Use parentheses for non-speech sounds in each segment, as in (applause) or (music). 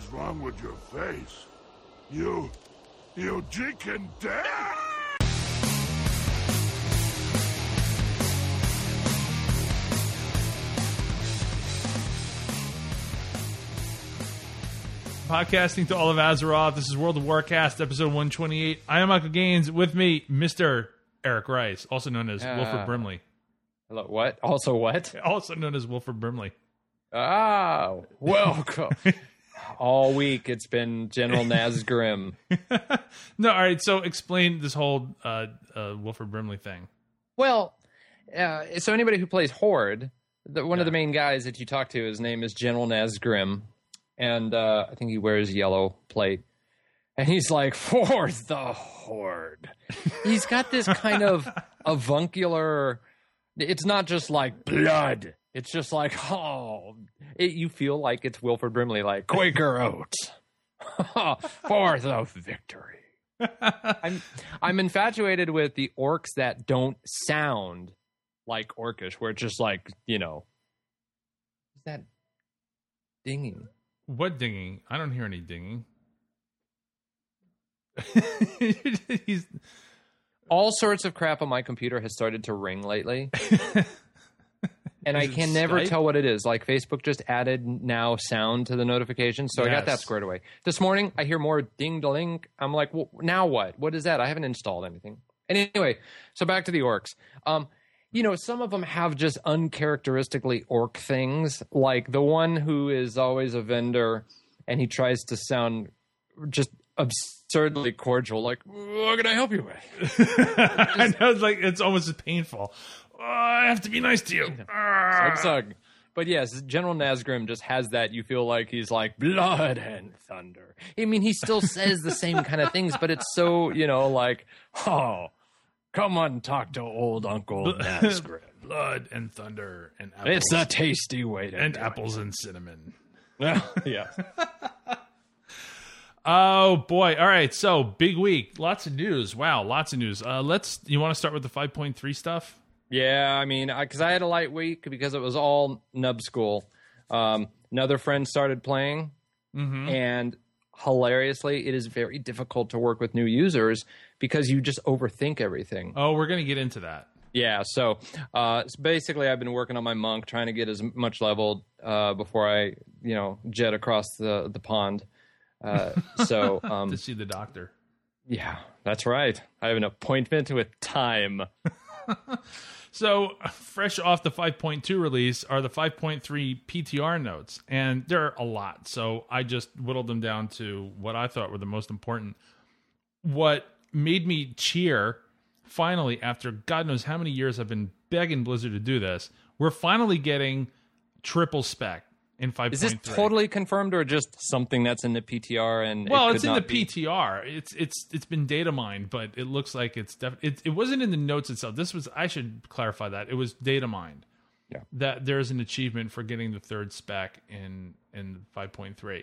is wrong with your face? You. you drinking dead? Podcasting to all of Azeroth. This is World of Warcast, episode 128. I am Michael Gaines. With me, Mr. Eric Rice, also known as. Wilford Brimley. Hello, what? Also, what? Also known as Wilford Brimley. Ah, welcome. (laughs) All week it's been General Nazgrim. (laughs) no, all right. So explain this whole uh, uh, Wilford Brimley thing. Well, uh, so anybody who plays Horde, the, one of the main guys that you talk to, his name is General Nazgrim, and uh, I think he wears yellow plate, and he's like for the Horde. He's got this kind of (laughs) avuncular. It's not just like blood. It's just like oh, it, you feel like it's Wilford Brimley, like Quaker Oats (laughs) for the victory. I'm I'm infatuated with the orcs that don't sound like orcish, where it's just like you know, is that dinging? What dinging? I don't hear any dinging. (laughs) (laughs) All sorts of crap on my computer has started to ring lately, and I Is it can never Skype? tell what it is. Like Facebook just added now sound to the notifications, so I got that squared away. This morning I hear more ding ding. I'm like, well, now what? What is that? I haven't installed anything. Anyway, so back to the orcs. Um, you know, some of them have just uncharacteristically orc things, like the one who is always a vendor and he tries to sound just absurdly cordial, like, what can I help you with? (laughs) I know, it's like it's almost painful. Oh, I have to be nice to you. Sug, sug. But yes, General Nazgrim just has that. You feel like he's like blood and thunder. I mean, he still says the same kind of things, but it's so you know, like, oh, come on, talk to old Uncle (laughs) Nazgrim. Blood and thunder and apples. It's a tasty way to and do it. apples and cinnamon. yeah. (laughs) (laughs) Oh boy! All right, so big week, lots of news. Wow, lots of news. Uh, let's. You want to start with the five point three stuff? Yeah, I mean, because I, had a light week because it was all nub school. Um, another friend started playing, and hilariously, it is very difficult to work with new users because you just overthink everything. Oh, we're gonna get into that. Yeah, so, uh, so basically, I've been working on my monk, trying to get as much leveled uh, before I, you know, jet across the the pond. Uh, (laughs) so, um, To see the doctor. yeah, that's right. I have an appointment with time. (laughs) So (laughs) fresh off the 5.2 release are the 5.3 PTR notes, and there are a lot. So I just whittled them down to what I thought were the most important. What made me cheer finally, after God knows how many years I've been begging Blizzard to do this, we're finally getting triple spec in 5.3. Is this totally confirmed or just something that's in the PTR? And it Well, could it's in the be- PTR. It's it's it's been data mined, but it looks like it's def- it, it wasn't in the notes itself. This was I should clarify that. It was data mined. Yeah. That there's an achievement for getting the third spec in in 5.3.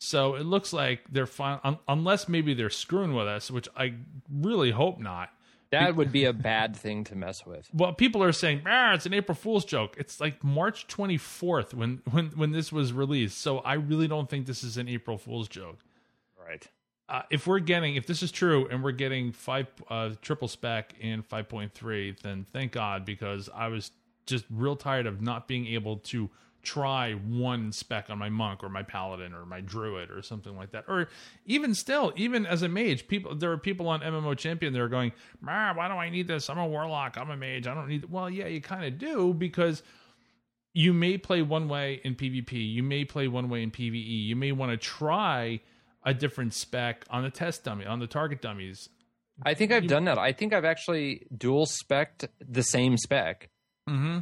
So it looks like they're fine un- unless maybe they're screwing with us, which I really hope not. That would be a (laughs) bad thing to mess with. Well, people are saying, ah, it's an April Fool's joke. It's like March 24th when when when this was released. So I really don't think this is an April Fool's joke. Right. uh, if we're getting if this is true and we're getting five uh, triple spec in 5.3 then thank god because i was just real tired of not being able to try one spec on my monk or my paladin or my druid or something like that. Or even still even as a mage people there are people on mmo champion that are going "Ah, why do i need this? I'm a warlock. I'm a mage. I don't need well yeah you kind of do because you may play one way in PvP, you may play one way in PvE, you may want to try a different spec on the test dummy, on the target dummies. I think I've done that. I think I've actually dual spec the same spec, Mm-hmm.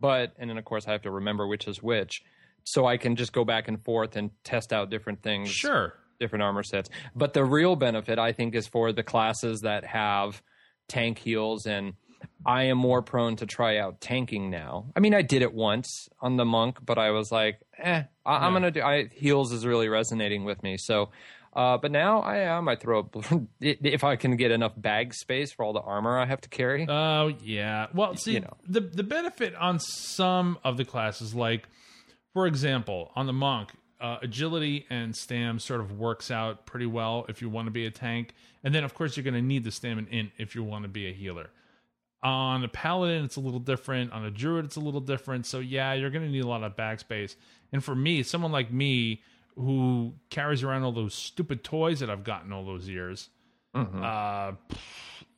But and then of course I have to remember which is which, so I can just go back and forth and test out different things. Sure. different armor sets. But the real benefit, I think, is for the classes that have tank heals, and I am more prone to try out tanking now. I mean, I did it once on the monk, but I was like, eh, I, I'm Yeah. gonna do. I, heals is really resonating with me, so. Uh, but now I, am. I throw up (laughs) if I can get enough bag space for all the armor I have to carry. Oh yeah. Well, see, you know. the the benefit on some of the classes, like for example, on the monk, uh, agility and stam sort of works out pretty well if you want to be a tank, and then of course you're going to need the stamina in if you want to be a healer. On a paladin, it's a little different. On a druid, it's a little different. So yeah, you're going to need a lot of backspace. And for me, someone like me who carries around all those stupid toys that I've gotten all those years, uh,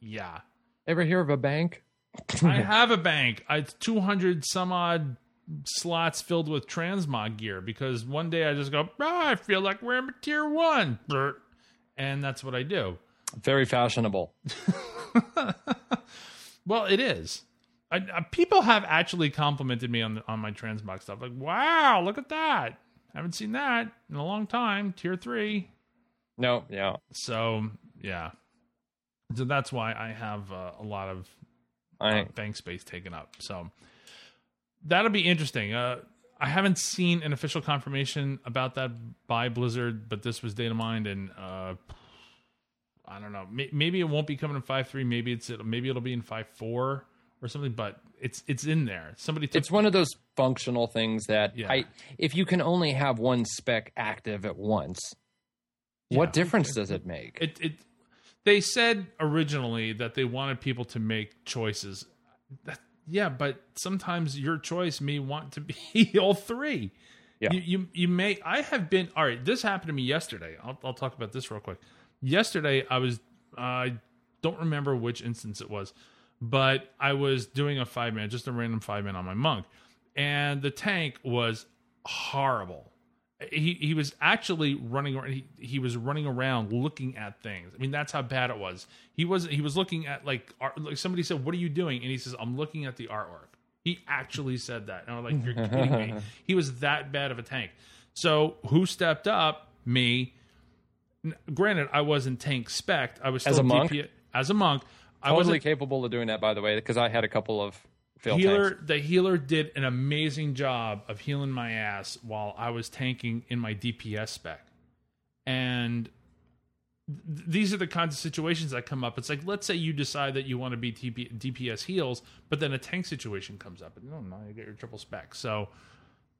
yeah, Ever hear of a bank? (laughs) I (laughs) have a bank. I, it's 200 some odd slots filled with transmog gear because one day I just go, oh, I feel like we're in tier one. And that's what I do. Very fashionable. (laughs) Well, it is. I, I, people have actually complimented me on the, on my transmog stuff. Like, wow, look at that. Haven't seen that in a long time. Tier three. No, yeah. So yeah. So that's why I have uh, a lot of uh, bank space taken up. So that'll be interesting. Uh, I haven't seen an official confirmation about that by Blizzard, but this was data mined, and uh, I don't know. May- Maybe it won't be coming in five three. Maybe it's maybe it'll be in five four or something. But it's it's in there. Somebody took it's one of those functional things that Yeah. I if you can only have one spec active at once, what Yeah. difference does it make? it it they said originally that they wanted people to make choices that, yeah but sometimes your choice may want to be (laughs) all three Yeah. you, you you may i have been all right this happened to me yesterday i'll, I'll talk about this real quick yesterday i was i don't remember which instance it was but i was doing a five man just a random five man on my monk. And the tank was horrible. He he was actually running around he, he was running around looking at things. I mean that's how bad it was. He was he was looking at like art like somebody said what are you doing? And he says i'm looking at the artwork. He actually said that. And i'm like you're kidding me. (laughs) He was that bad of a tank. So who stepped up? Me. Granted i wasn't tank spec. I was still As a monk? As a monk i wasn't capable of doing that, by the way, because I had a couple of healer tanks. the healer did an amazing job of healing my ass while I was tanking in my DPS spec. And th- these are the kinds of situations that come up. It's like let's say you decide that you want to be TP- DPS heals, but then a tank situation comes up, and oh, no, no, you get your triple spec. So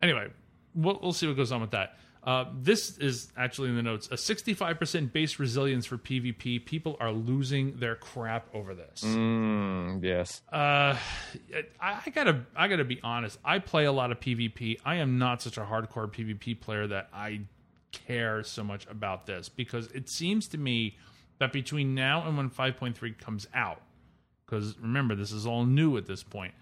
anyway, we'll, we'll see what goes on with that. Uh, this is actually in the notes. A 65% base resilience for PvP. People are losing their crap over this. Mm, yes. Uh, I, I gotta, I gotta be honest. I play a lot of PvP. I am not such a hardcore PvP player that I care so much about this because it seems to me that between now and when 5.3 comes out, because remember this is all new at this point.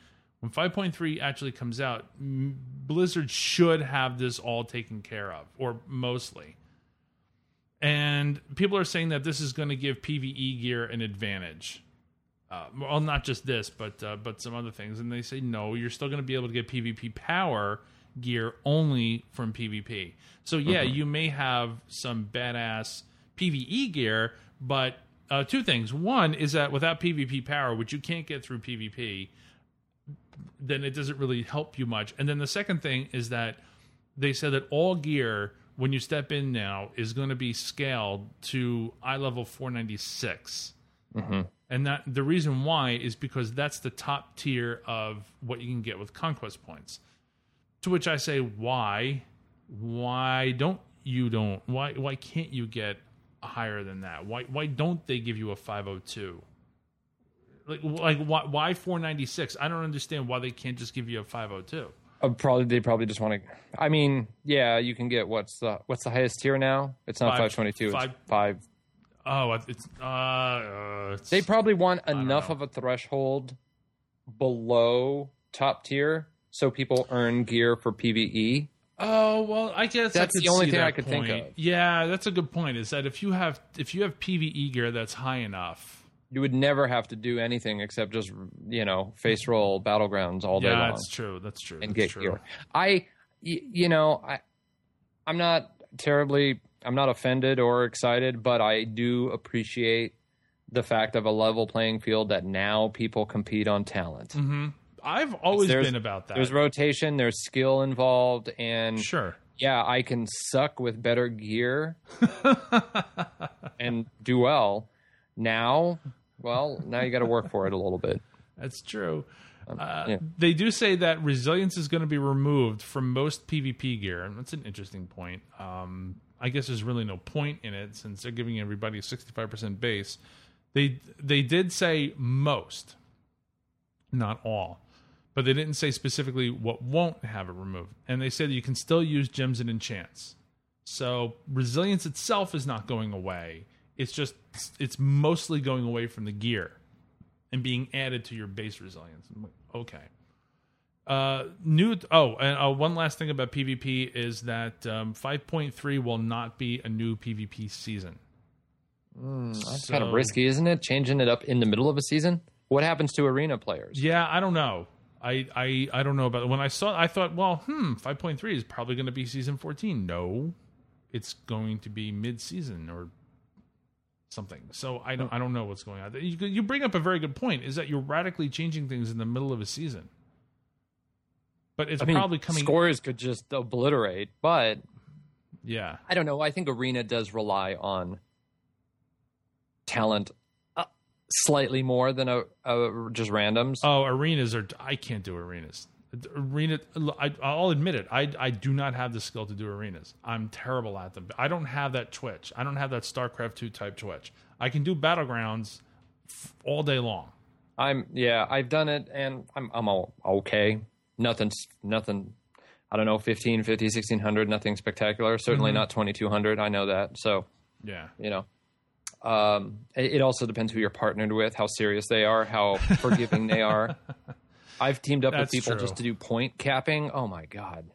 When 5.3 actually comes out, Blizzard should have this all taken care of, or mostly. And people are saying that this is going to give PVE gear an advantage uh, well, not just this, but uh, but some other things. And they say no, you're still going to be able to get PvP power gear only from PvP. So yeah, you may have some badass PVE gear, but uh, two things. One is that without PvP power, which you can't get through PvP, then it doesn't really help you much. And then the second thing is that they said that all gear when you step in now is going to be scaled to eye level 496 mm-hmm. and that the reason why is because that's the top tier of what you can get with conquest points. To which i say why? Why don't you don't why why can't you get higher than that? Why why don't they give you a 502 like like why, why 496 i don't understand why they can't just give you a 502 Uh, probably they probably just want to. I mean, yeah, you can get what's the what's the highest tier now? It's not Five- twenty two. It's five. oh it's uh, uh it's, They probably want enough of a threshold below top tier so people earn gear for PVE. Oh well, I guess I That's could the only thing I could think of. Yeah, that's a good point. Is that if you have if you have PVE gear that's high enough, You would never have to do anything except just you know face roll battlegrounds all day yeah, long that's true. That's true. and that's get true. gear. I, y- you know, I, I'm not terribly, I'm not offended or excited, but I do appreciate the fact of a level playing field that now people compete on talent. hmm I've always been about that. There's rotation, there's skill involved, and sure. yeah, I can suck with better gear (laughs) and do well. Now, well, now you got to work for it a little bit. That's true. Uh, yeah. They do say that resilience is going to be removed from most PvP gear, and that's an interesting point. Um, I guess there's really no point in it since they're giving everybody a 65% base. They they did say most, not all, but they didn't say specifically what won't have it removed. And they said you can still use gems and enchants. So resilience itself is not going away. It's just it's mostly going away from the gear and being added to your base resilience. I'm like, Okay. Uh, new. Oh, and uh, one last thing about PvP is that um, 5.3 will not be a new PvP season. That's So- kind of risky, isn't it? Changing it up in the middle of a season. What happens to arena players? Yeah, I don't know. I I I don't know about it. when I saw. I thought, well, hmm, 5.3 is probably going to be season 14. No, it's going to be mid-season or something. So I don't I don't know what's going on. You you bring up a very good point. Is that you're radically changing things in the middle of a season, but it's I mean, probably coming. scores could just obliterate, but Yeah. I don't know. I think arena does rely on talent uh, slightly more than a, a just randoms. Oh, arenas are. I can't do arenas. Arena. I, I'll admit it. I I do not have the skill to do arenas. I'm terrible at them. I don't have that twitch. I don't have that StarCraft two type twitch. I can do battlegrounds f- all day long. I'm yeah, I've done it and I'm I'm all okay. Nothing nothing I don't know 15, 50, 1600, nothing spectacular. Certainly not 2200. I know that. So, Yeah. you know, um, it also depends who you're partnered with, how serious they are, how forgiving they are. (laughs) I've teamed up That's with people true. just to do point capping. Oh my god.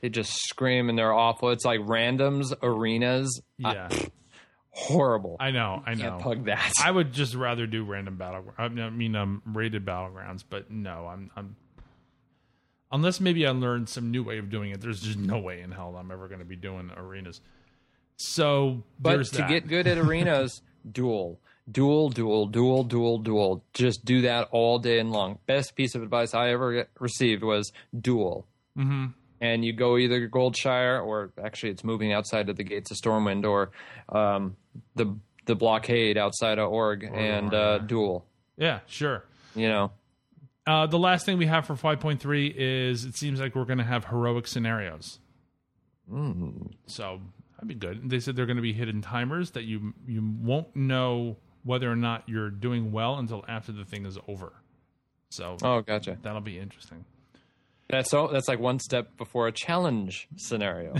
They just scream and they're awful. It's like randoms, arenas. I- Yeah. (laughs) horrible. I know. I know. can't pug that. I would just rather do random battle. I mean, um, rated battlegrounds, but no, I'm, I'm. Unless maybe I learned some new way of doing it, there's just no way in hell I'm ever going to be doing arenas. So But to that. get good at (laughs) arenas, duel, duel, dual, dual, dual, dual. Just do that all day and long. Best piece of advice I ever received was duel. hmm And you go either Goldshire or actually it's moving outside of the gates of Stormwind or um, the the blockade outside of Org and uh, duel. Yeah, sure. You know, Uh, the last thing we have for 5.3 is it seems like we're going to have heroic scenarios. Mm. So that'd be good. They said they're going to be hidden timers that you you won't know whether or not you're doing well until after the thing is over. So oh, gotcha. that'll be interesting. That's so. That's like one step before a challenge scenario.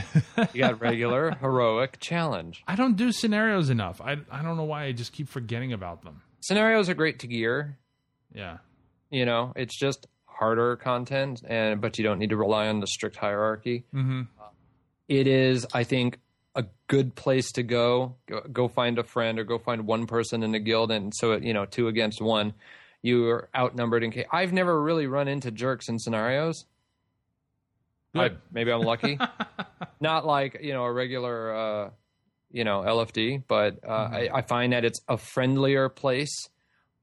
you got regular, (laughs) heroic, challenge. I don't do scenarios enough. I I don't know why I just keep forgetting about them. Scenarios are great to gear. Yeah. you know it's just harder content and but you don't need to rely on the strict hierarchy Mm-hmm. it is i think a good place to go. go go find a friend or go find one person in a guild. And so you know two against one you are outnumbered in case i've never really run into jerks in scenarios. I, maybe i'm lucky. (laughs) Not like you know a regular uh you know lfd but uh, I, I find that it's a friendlier place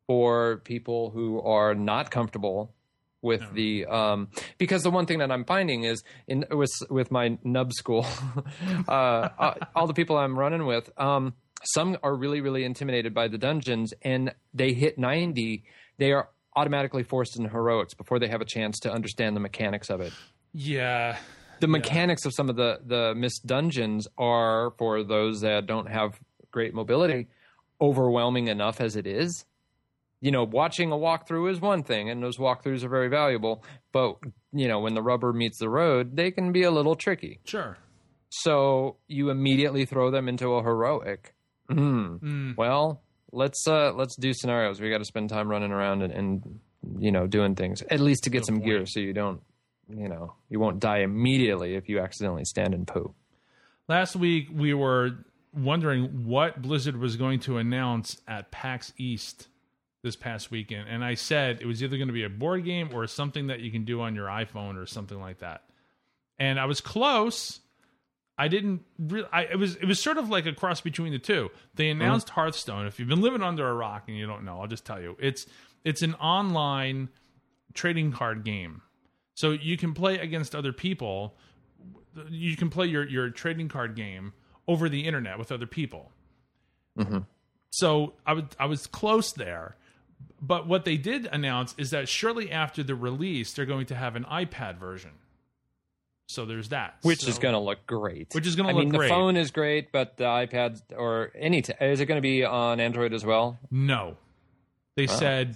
for people who are not comfortable with the um because the one thing that i'm finding is in with with my nub school (laughs) uh, uh all the people i'm running with um some are really really intimidated by the dungeons and they hit 90 they are automatically forced into heroics before they have a chance to understand the mechanics of it. Yeah. the mechanics of some of the the Mists dungeons are for those that don't have great mobility overwhelming enough as it is you know watching a walkthrough is one thing and those walkthroughs are very valuable but you know when the rubber meets the road they can be a little tricky Sure. so you immediately throw them into a heroic Hmm. Mm. well let's uh let's do scenarios we got to spend time running around and, and you know doing things at least to get Good some point. gear so you don't you know you won't die immediately if you accidentally stand in poo Last week we were wondering what Blizzard was going to announce at PAX East this past weekend, and I said it was either going to be a board game or something that you can do on your iPhone or something like that. And I was close. I didn't. Re- I, it was. It was sort of like a cross between the two. They mm-hmm. announced Hearthstone. If you've been living under a rock and you don't know, I'll just tell you. It's it's an online trading card game. So you can play against other people. You can play your your trading card game over the internet with other people. Mm-hmm. So I was I was close there, But what they did announce is that shortly after the release, they're going to have an iPad version. So there's that, which So- is going to look great. Which is gonna I look mean, great. the phone is great, but the iPad or any t- is it going to be on Android as well? No, they said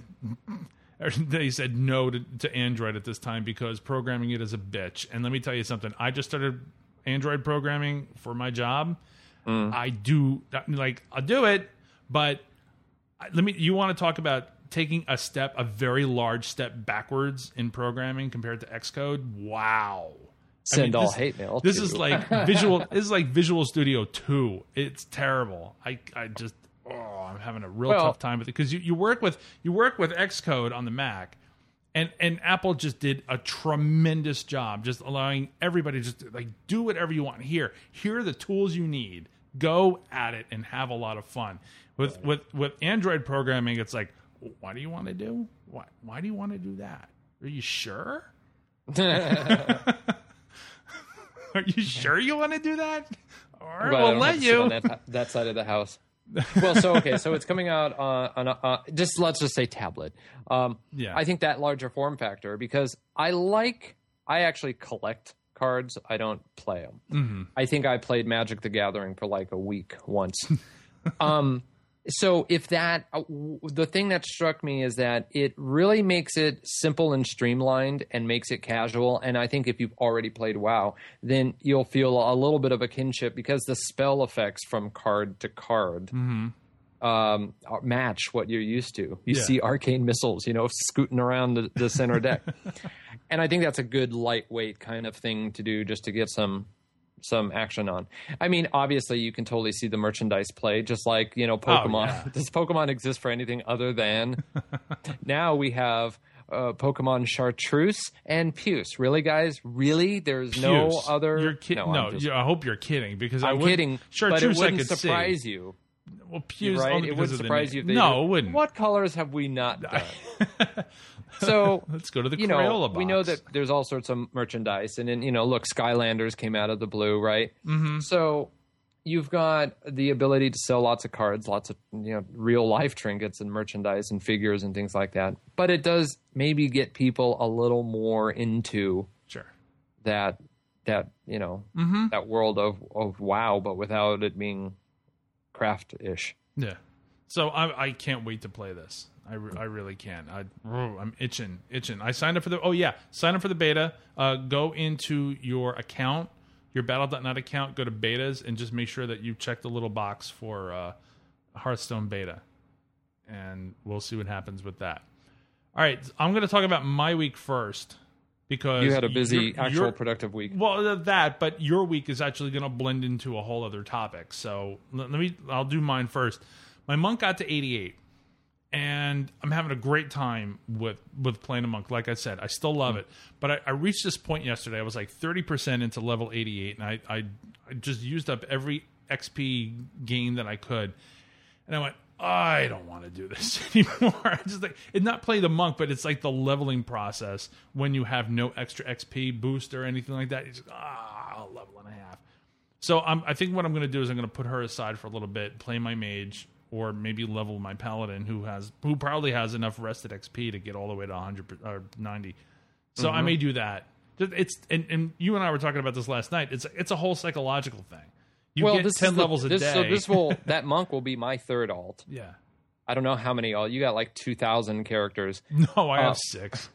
(laughs) they said no to, to Android at this time because programming it is a bitch. And let me tell you something. I just started Android programming for my job. Mm. I do like I'll do it, but let me. You want to talk about taking a step, a very large step backwards in programming compared to Xcode? Wow. I Send all this- hate mail. This to- is like (laughs) visual. this is like Visual Studio Two. It's terrible. I I just oh I'm having a real Well- tough time with it because you, you work with you work with Xcode on the Mac, and and Apple just did a tremendous job just allowing everybody just to, like do whatever you want. Here here are the tools you need. Go at it and have a lot of fun. With with with Android programming, it's like, what do you want to do? Why why do you want to do that? Are you sure? (laughs) Are you sure you want to do that? All right, Glad I we'll let sit on you. that, that side of the house. well, so okay, so it's coming out on, on uh, just let's just say tablet. Um, Yeah. I think that larger form factor because I like I actually collect cards. I don't play them. Mm-hmm. I think I played Magic the Gathering for like a week once. (laughs) um, so if that uh, the thing that struck me is that it really makes it simple and streamlined and makes it casual. And i think if you've already played wow then you'll feel a little bit of a kinship because the spell effects from card to card um, match what you're used to. You Yeah. see arcane missiles you know scooting around the, the center deck. (laughs) And i think that's a good lightweight kind of thing to do just to get some some action on. I mean, obviously, you can totally see the merchandise play, just like you know, Pokemon. yeah. (laughs) Does Pokemon exist for anything other than (laughs) now we have uh, Pokemon Chartreuse and Puce? Really, guys? Really? There's no other. You're kidding. No, No, just- I hope you're kidding because I I'm would, kidding. Sure, but it wouldn't surprise see. you, Well, Puce right? It would surprise you if they No, it wouldn't. What colors have we not done? (laughs) so (laughs) Let's go to the you Crayola know, box. we know that there's all sorts of merchandise, and then you know, look, Skylanders came out of the blue, right? Mm-hmm. So you've got the ability to sell lots of cards, lots of you know, real life trinkets and merchandise and figures and things like that. But it does maybe get people a little more into Sure. that that you know Mm-hmm. that world of of WoW, but without it being craft ish. Yeah. So I, I can't wait to play this. I, re- I really can. I, I'm itching, itching. I signed up for the. Oh yeah, sign up for the beta. Uh, go into your account, your Battle.net account. Go to betas and just make sure that you check the little box for uh, Hearthstone beta, and we'll see what happens with that. All right, I'm going to talk about my week first because You had a busy, actual productive week. well, uh, that, but your week is actually going to blend into a whole other topic. So let, let me, I'll do mine first. My monk got to 88, and I'm having a great time with with playing a monk. Like I said, I still love it, but I, I reached this point yesterday. I was like 30% into level 88, and I, I, I just used up every XP gain that I could, and I went. I don't want to do this (laughs) anymore. I (laughs) just like it's not play the monk, but it's like the leveling process when you have no extra XP boost or anything like that. You just ah, a level and a half. So I'm, I think what I'm going to do is I'm going to put her aside for a little bit, play my mage, or maybe level my paladin, who has who probably has enough rested XP to get all the way to 100 or 90. So I may do that. It's and, and you and I were talking about this last night. It's it's a whole psychological thing. You well, get this ten is the- levels a day. So this will (laughs) that monk will be my third alt. yeah. I don't know how many alt. You got like two thousand characters. No, I Uh, have six.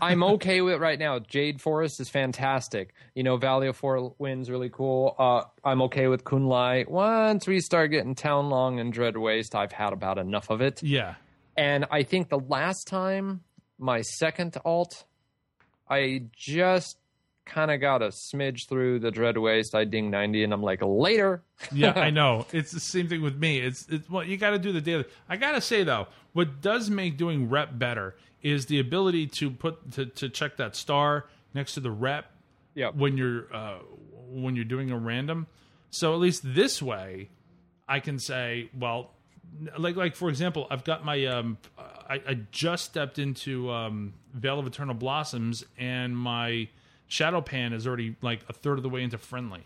I'm okay with it right now. Jade Forest is fantastic. You know, Valley of Four Winds really cool. Uh, I'm okay with Kun-Lai. Once we start getting Townlong and Dread Waste, I've had about enough of it. Yeah. And I think the last time my second alt, I just kind of got a smidge through the Dread Waste. I ding 90 and I'm like, later. (laughs) Yeah, I know. (laughs) It's the same thing with me. It's it's well, you got to do the daily. I got to say though, what does make doing rep better is the ability to put to, to check that star next to the rep Yeah. when you're uh, when you're doing a random. So at least this way, I can say, well, like like for example, I've got my um, I, I just stepped into um, Veil of Eternal Blossoms, and my Shado-Pan is already like a third of the way into friendly.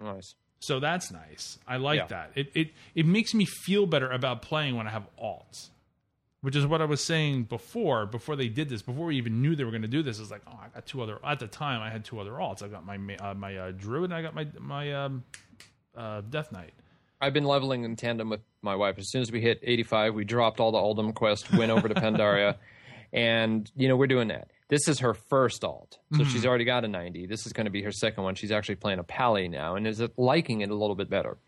Nice. So that's nice. I like Yeah. that. It, it it makes me feel better about playing when I have alts. Which is what I was saying before. Before they did this, before we even knew they were going to do this, it's like, oh, I got two other. At the time, I had two other alts. I got my uh, my uh, druid, and I got my my um, uh, death knight. I've been leveling in tandem with my wife. As soon as we hit 85, we dropped all the Uldum quest, went over to Pandaria, (laughs) and you know we're doing that. This is her first alt, so she's already got a 90. This is going to be her second one. She's actually playing a Pally now, and is liking it a little bit better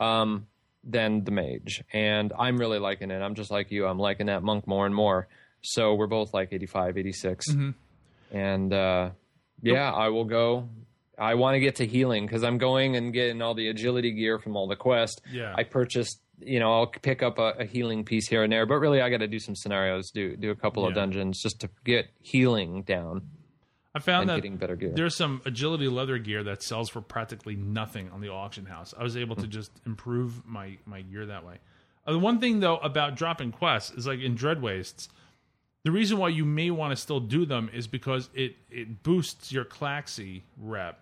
um, than the Mage. And I'm really liking it. I'm just like you. I'm liking that monk more and more. So we're both like 85, 86, and uh, yeah, I will go. I want to get to healing because I'm going and getting all the agility gear from all the quest. Yeah. I purchased, you know, I'll pick up a, a healing piece here and there, but really I got to do some scenarios, do do a couple of dungeons just to get healing down I found that getting better gear. there's some agility leather gear that sells for practically nothing on the auction house. I was able to just improve my my gear that way. Uh, the one thing though about dropping quests is like in Dread Wastes, the reason why you may want to still do them is because it it boosts your Klaxxi rep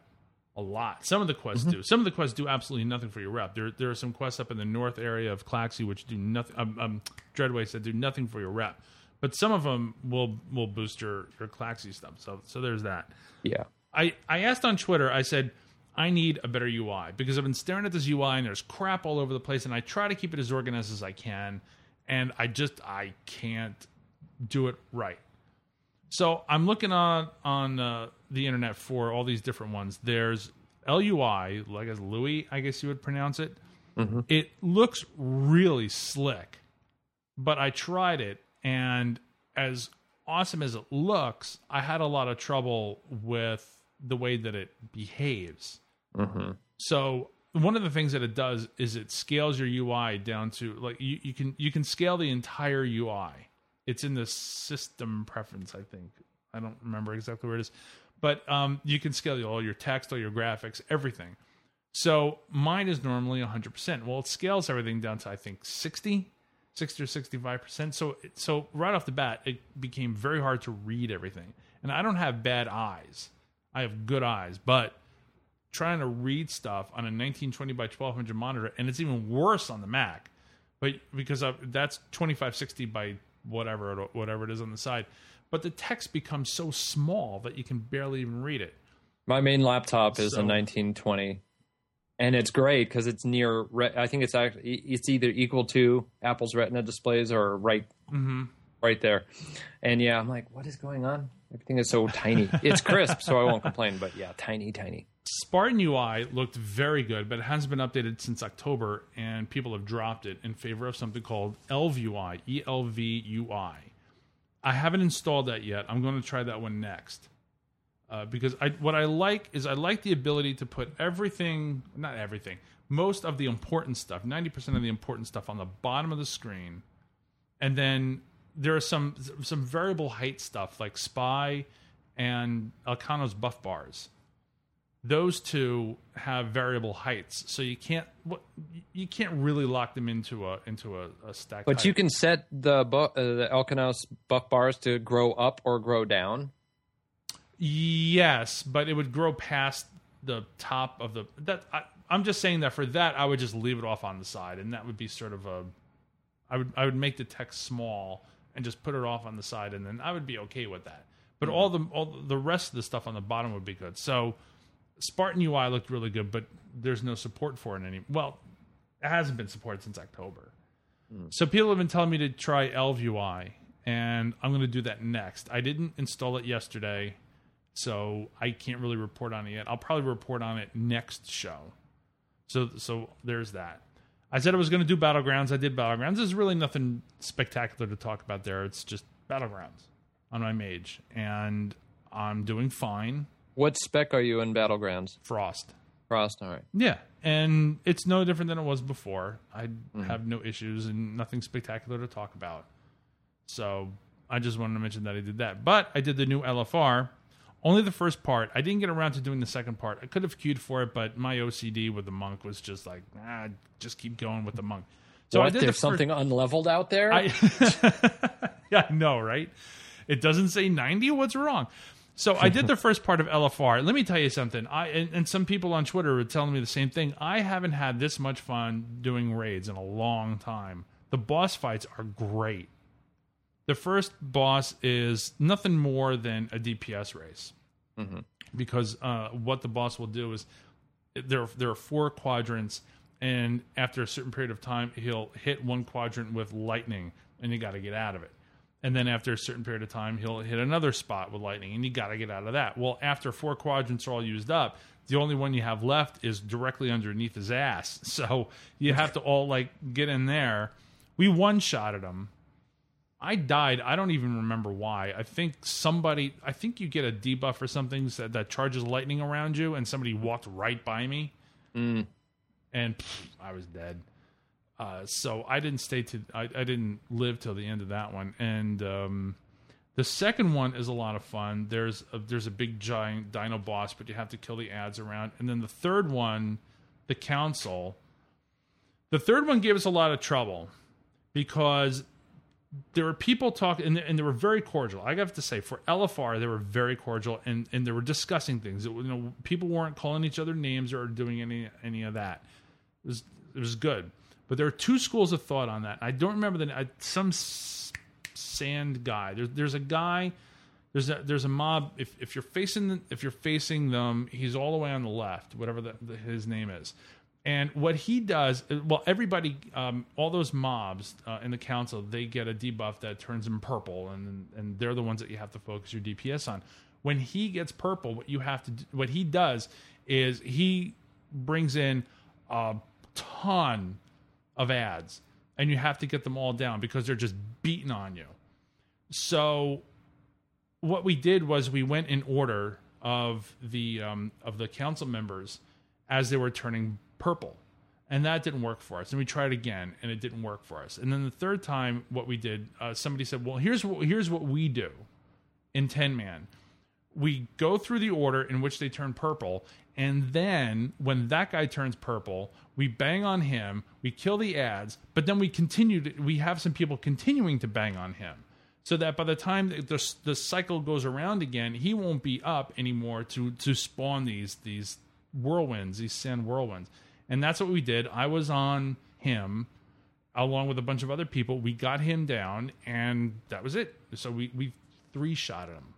a lot. Some of the quests do. Some of the quests do absolutely nothing for your rep. There there are some quests up in the north area of Klaxxi which do nothing. Um, um, Dread Wastes that do nothing for your rep. But some of them will will boost your your Klaxxi stuff. So so there's that. yeah. I, I asked on Twitter, I said, I need a better UI because I've been staring at this UI and there's crap all over the place and I try to keep it as organized as I can and I just I can't do it right. So I'm looking on on uh, the internet for all these different ones. There's LUI, like as Louis, I guess you would pronounce it. It looks really slick, but I tried it and as awesome as it looks, I had a lot of trouble with the way that it behaves. So one of the things that it does is it scales your UI down to like you, you can you can scale the entire UI. It's in the system preference, I think. I don't remember exactly where it is, but um, you can scale all your text, all your graphics, everything. So mine is normally 100%. Well, it scales everything down to I think 60, 60 or 65%. So so right off the bat, it became very hard to read everything. And I don't have bad eyes. I have good eyes, but trying to read stuff on a 1920 by 1200 monitor and it's even worse on the Mac. But because of, that's 2560 by whatever it, whatever it is on the side. But the text becomes so small that you can barely even read it. My main laptop is So- a 1920, and it's great because it's near. I think it's actually it's either equal to Apple's Retina displays or right, mm-hmm. right there. And yeah, I'm like, what is going on? Everything is so tiny. It's crisp, so I won't complain. But yeah, tiny, tiny. Spartan UI looked very good, but it hasn't been updated since October, and people have dropped it in favor of something called ElvUI, E L V U I. I haven't installed that yet. I'm going to try that one next. Uh, because I, what I like is I like the ability to put everything, not everything, most of the important stuff, 90% of the important stuff on the bottom of the screen. And then there are some some variable height stuff like Spy and Elkano's buff bars those two have variable heights, so you can't what you can't really lock them into a into a, a stack. But height. you can set the bu- uh, the Elkanos buff bars to grow up or grow down. Yes, but it would grow past the top of the that. I, I'm just saying that for that, I would just leave it off on the side, and that would be sort of a. I would I would make the text small and just put it off on the side, and then I would be okay with that. But hmm. all the all the rest of the stuff on the bottom would be good. So Spartan UI looked really good, but there's no support for it any. Well, it hasn't been supported since October. Hmm. So people have been telling me to try Elv UI, and I'm going to do that next. I didn't install it yesterday, so I can't really report on it yet. I'll probably report on it next show. So so there's that. I said I was going to do battlegrounds. I did battlegrounds. There's really nothing spectacular to talk about there. It's just battlegrounds on my mage, and I'm doing fine. What spec are you in Battlegrounds? Frost. Frost. All right. Yeah, and it's no different than it was before. I mm-hmm. have no issues and nothing spectacular to talk about. So I just wanted to mention that I did that. But I did the new LFR. Only the first part. I didn't get around to doing the second part. I could have queued for it, but my OCD with the monk was just like, ah, just keep going with the monk. So what? I did There's the first- something unleveled out there. I (laughs) yeah, I know, right? It doesn't say 90. What's wrong? So I did (laughs) the first part of LFR. Let me tell you something. I and, and some people on Twitter were telling me the same thing. I haven't had this much fun doing raids in a long time. The boss fights are great. The first boss is nothing more than a DPS race, because uh, what the boss will do is there there are four quadrants, and after a certain period of time, he'll hit one quadrant with lightning, and you got to get out of it. And then after a certain period of time, he'll hit another spot with lightning, and you got to get out of that. Well, after four quadrants are all used up, the only one you have left is directly underneath his ass. (laughs) So you have to all like get in there. We one shotted him. I died. I don't even remember why. I think somebody. I think you get a debuff or something that, that charges lightning around you, and somebody walked right by me, and pff, I was dead. Uh, so I didn't stay to. I, I didn't live till the end of that one. And um, the second one is a lot of fun. There's a, there's a big giant dino boss, but you have to kill the ads around. And then the third one, the council. The third one gave us a lot of trouble because there were people talking, and, and they were very cordial. I have to say, for LFR, they were very cordial, and, and they were discussing things. It, you know, people weren't calling each other names or doing any any of that. It was it was good, but there are two schools of thought on that. I don't remember the I, some sand guy. There's there's a guy. There's a there's a mob. If if you're facing the, if you're facing them, he's all the way on the left, whatever the, the, his name is. And what he does, well, everybody, um, all those mobs uh, in the council, they get a debuff that turns them purple, and and they're the ones that you have to focus your DPS on. When he gets purple, what you have to, do, what he does is he brings in a ton of ads, and you have to get them all down because they're just beating on you. So what we did was we went in order of the um, of the council members as they were turning purple. And that didn't work for us. And we tried again and it didn't work for us. And then the third time what we did uh, somebody said well here's what here's what we do in 10 man we go through the order in which they turn purple and then when that guy turns purple we bang on him we kill the ads but then we continue to, we have some people continuing to bang on him. So that by the time the, the cycle goes around again he won't be up anymore to to spawn these these whirlwinds these sand whirlwinds and that's what we did. I was on him along with a bunch of other people. We got him down and that was it. So we we three shot him.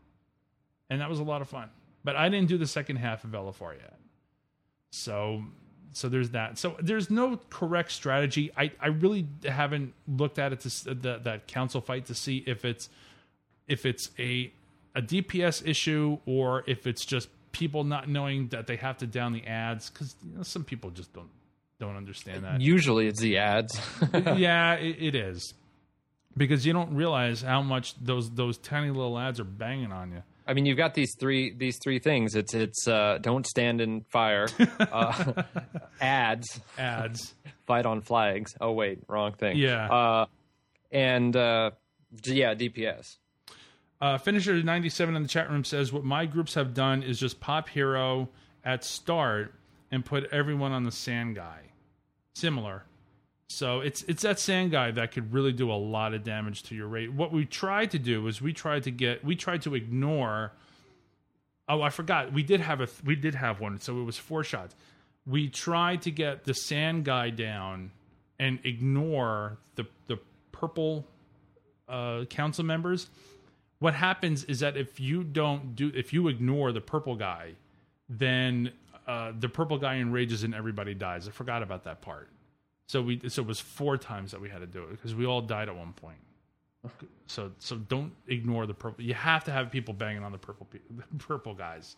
And that was a lot of fun. But i didn't do the second half of LFR yet. So so there's that. So there's no correct strategy. I i really haven't looked at it to s- uh, that that council fight to see if it's if it's a a dps issue or if it's just people not knowing that they have to down the ads because you know, some people just don't don't understand that Usually it's the ads. (laughs) yeah it, it is because you don't realize how much those those tiny little ads are banging on you I mean, you've got these three these three things. It's it's uh, don't stand in fire, (laughs) uh, (laughs) ads, ads fight on flags. Oh wait, wrong thing. Yeah. Uh, and uh, yeah, DPS. Uh, Finisher ninety seven in the chat room says what my groups have done is just pop hero at start and put everyone on the sand guy. Similar. So it's it's that sand guy that could really do a lot of damage to your rate. What we tried to do is we tried to get we tried to ignore. Oh, I forgot. We did have a we did have one. So it was four shots. We tried to get the sand guy down and ignore the the purple uh, council members what happens is that if you don't do if you ignore the purple guy then uh, the purple guy enrages and everybody dies. I forgot about that part. So we so it was four times that we had to do it because we all died at one point. So so don't ignore the purple you have to have people banging on the purple (laughs) the purple guys.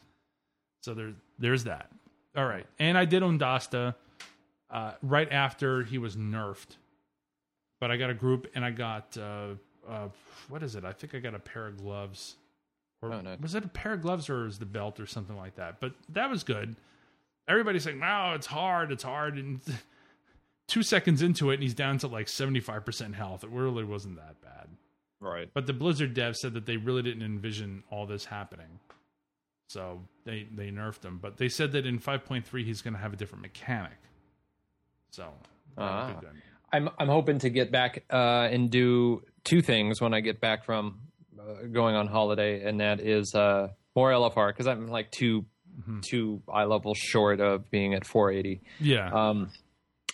So there's there's that. All right. And i did Oondasta uh, right after he was nerfed. But i got a group and i got uh, uh, what is it? I think I got a pair of gloves. Or Oh, nice. was it a pair of gloves or is the belt or something like that? But that was good. Everybody's saying, "Wow, it's hard, it's hard," and (laughs) two seconds into it, and he's down to like seventy five percent health. It really wasn't that bad. Right. But the Blizzard dev said that they really didn't envision all this happening, so they they nerfed him. But they said that in five point three, he's going to have a different mechanic. So that would be good. I'm I'm hoping to get back uh, and do two things when I get back from uh, going on holiday, and that is uh, more LFR because I'm like two two eye levels short of being at 480. yeah, Um,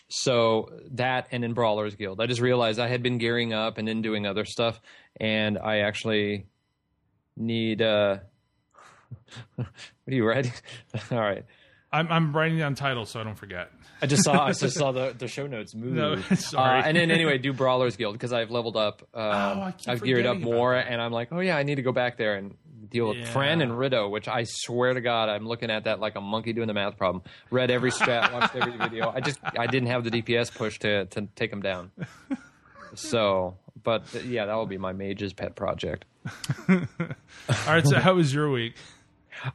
So that and in Brawlers Guild, I just realized I had been gearing up and then doing other stuff, and I actually need. uh (laughs) What are you writing? (laughs) All right. I'm, I'm writing down titles so I don't forget. I just saw I just saw the, the show notes move. No, (laughs) sorry. Uh, and then anyway, do Brawlers Guild because I've leveled up. Uh, Oh, I I've geared up more, and I'm like, oh yeah, I need to go back there and deal with Yeah. Fran and Riddoh, which I swear to God, I'm looking at that like a monkey doing the math problem. Read every strat, (laughs) watched every video. I just I didn't have the DPS push to to take them down. So, but uh, yeah, that will be my mage's pet project. (laughs) All right, so how was your week?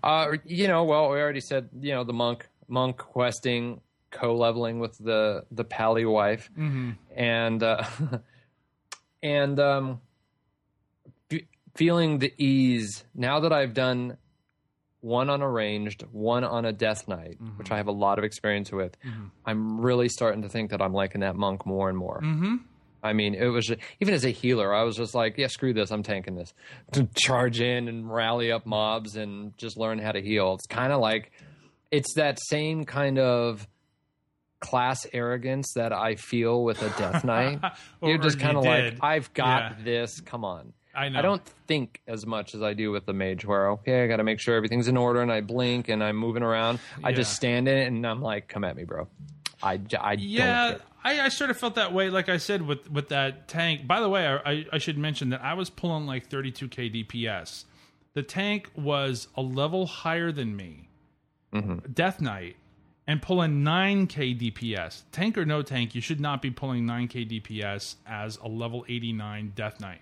Uh, you know, well, we already said, you know, the monk, monk questing, co-leveling with the the pally wife, and uh, (laughs) and um, fe- feeling the ease now that I've done one on a ranged, one on a death knight, which I have a lot of experience with. I'm really starting to think that I'm liking that monk more and more. Mm-hmm. I mean, it was even as a healer, I was just like, yeah, screw this, I'm tanking this. To charge in and rally up mobs and just learn how to heal. It's kind of like it's that same kind of class arrogance that I feel with a death knight. (laughs) You're just kind of like. I've got Yeah. this. Come on. I know. I don't think as much as I do with the mage, where okay, I got to make sure everything's in order, and I blink and I'm moving around. I just stand in it and I'm like, "Come at me, bro." I, I Yeah. I, I sort of felt that way. Like I said with with that tank. By the way, I, I, I should mention that I was pulling like 32k DPS. The tank was a level higher than me, Mm-hmm. Death Knight, and pulling 9k DPS. Tank or no tank, you should not be pulling 9k DPS as a level 89 Death Knight.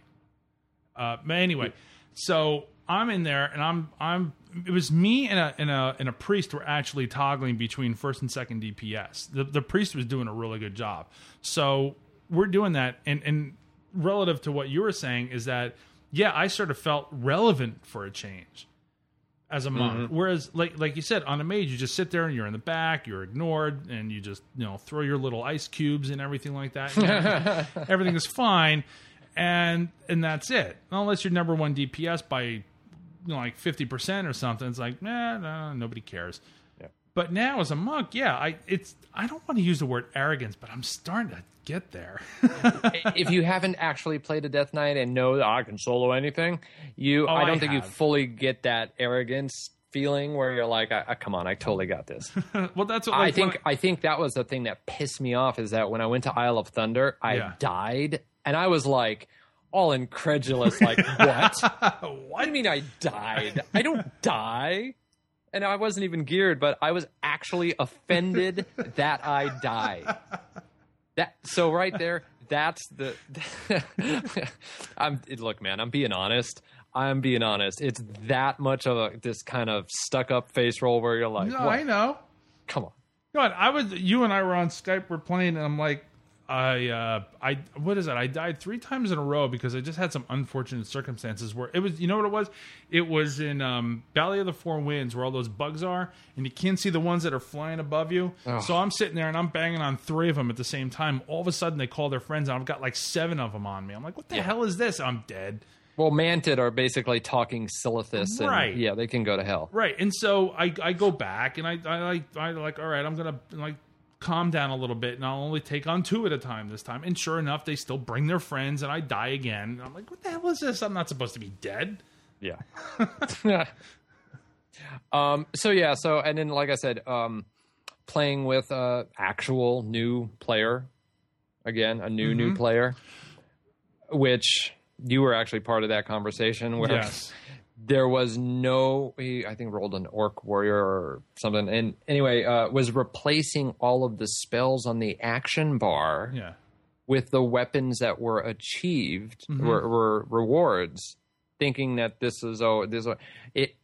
Uh, but anyway, so I'm in there, and I'm I'm. It was me and a and a and a priest were actually toggling between first and second DPS. The the priest was doing a really good job. So we're doing that, and and relative to what you were saying is that yeah, I sort of felt relevant for a change as a monk. Mm-hmm. Whereas, like like you said, on a mage, you just sit there and you're in the back, you're ignored, and you just you know throw your little ice cubes and everything like that. Know, (laughs) everything is fine, and and that's it. Unless you're number one DPS by you know, like fifty percent or something, it's like nah, no, nobody cares. But now as a monk, yeah, I it's I don't want to use the word arrogance, but I'm starting to get there. (laughs) if you haven't actually played a Death Knight and know that I can solo anything, you Oh, I don't I think you fully get that arrogance feeling where you're like, I, I, "Come on, I totally got this." (laughs) well, that's what I like, when think I think that was the thing that pissed me off is that when I went to Isle of Thunder, I Yeah. died, and I was like all incredulous, like, (laughs) "What? what? what do you mean I died? I don't die." And I wasn't even geared, but I was actually offended (laughs) that I died. That so right there, that's the. (laughs) I'm look, man. I'm being honest. I'm being honest. It's that much of a this kind of stuck up face roll where you're like, No, what? I know. come on. God, I was you and I were on Skype, we're playing, and I'm like, I, uh, I, what is it? I died three times in a row because I just had some unfortunate circumstances where it was. You know what it was? It was in um, Valley of the Four Winds where all those bugs are, and you can't see the ones that are flying above you. So I'm sitting there and I'm banging on three of them at the same time. All of a sudden, they call their friends, and I've got like seven of them on me. I'm like, what the hell is this? I'm dead. Well, Mantid are basically talking Silithid, and Right. yeah, they can go to hell. Right, and so I, I go back and I, I like I like all right, I'm gonna like calm down a little bit and I'll only take on two at a time this time. And sure enough, they still bring their friends and I die again. And I'm like, what the hell is this? I'm not supposed to be dead. Yeah. (laughs) (laughs) um. So yeah. So and then, like I said, um, playing with uh actual new player, again, a new Mm-hmm. new player, which you were actually part of that conversation where Yes. (laughs) there was no he, i think rolled an orc warrior or something and anyway uh, was replacing all of the spells on the action bar Yeah. with the weapons that were achieved Mm-hmm. were, were rewards thinking that this is oh this is it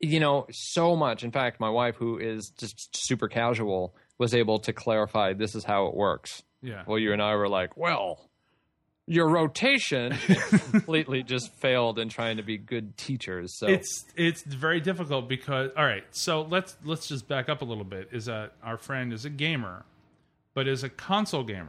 you know so much in fact my wife who is just super casual was able to clarify this is how it works Yeah. well you and i were like well your rotation (laughs) completely just failed in trying to be good teachers so It's it's very difficult because all right, so let's let's just back up a little bit. Is that our friend is a gamer, but is a console gamer.